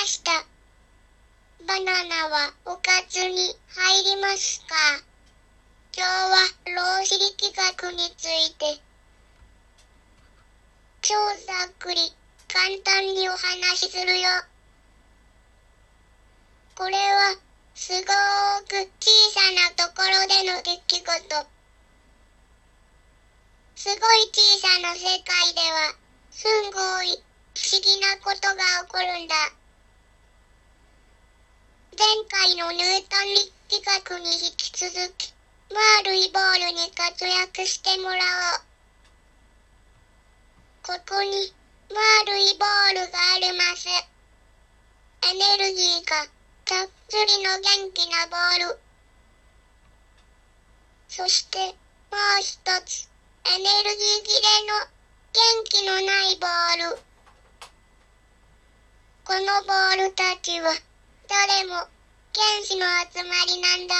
ました。バナナはおかずに入りますか？今日は量子力学について超ざっくり簡単にお話しするよ。これはすごく小さなところでの出来事。すごい小さな世界ではすんごい不思議なことが起こるんだ。前回のニュートン力学に引き続き、丸いボールに活躍してもらおう。ここに丸いボールがあります。エネルギーがたっぷりの元気なボール。そしてもう一つ、エネルギー切れの元気のないボール。このボールたちは誰も原子の集まりなんだ。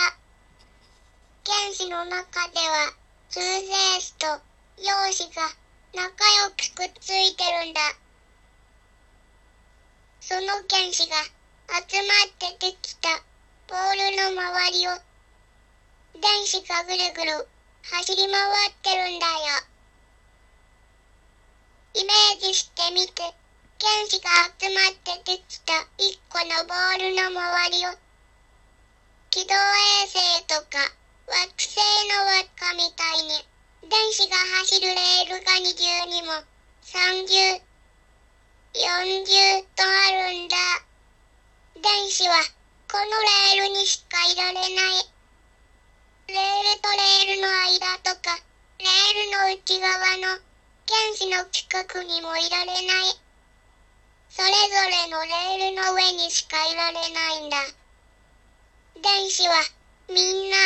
原子の中では数精子と陽子が仲良くくっついてるんだ。その原子が集まってできたボールの周りを電子がぐるぐる走り回ってるんだよ。イメージしてみて、原子が集まってできた一個のボールの周りを軌道衛星とか惑星の輪っかみたいに電子が走るレールが二重にも三重、四重とあるんだ。電子はこのレールにしかいられない。レールとレールの間とか、レールの内側の原子の近くにもいられない。それぞれのレールの上にしかいられないんだ。電子はみんな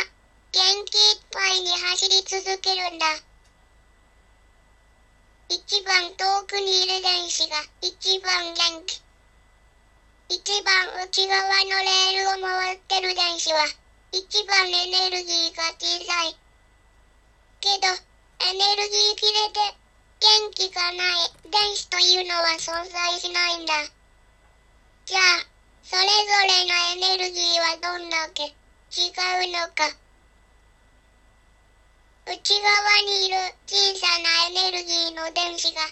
元気いっぱいに走り続けるんだ。一番遠くにいる電子が一番元気。一番内側のレールを回ってる電子は一番エネルギーが小さい。けど、エネルギー切れて元気がない電子というのは存在しないんだ。じゃあ、それぞれのエネルギーはどんだけ違うのか。内側にいる小さなエネルギーの電子が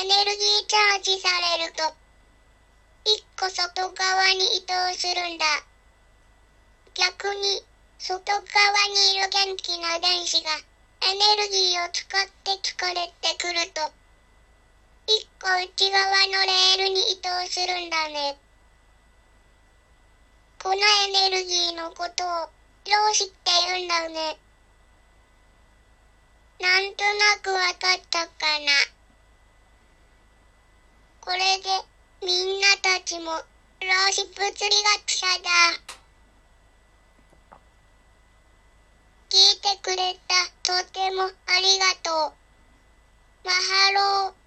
エネルギーチャージされると、一個外側に移動するんだ。逆に、外側にいる元気な電子がエネルギーを使って疲れてくると、一個内側のレールに移動するんだね。このエネルギーのことを量子って言うんだね。なんとなくわかったかな。これでみんなたちも量子物理学者だ。聞いてくれたとてもありがとう。マハロー。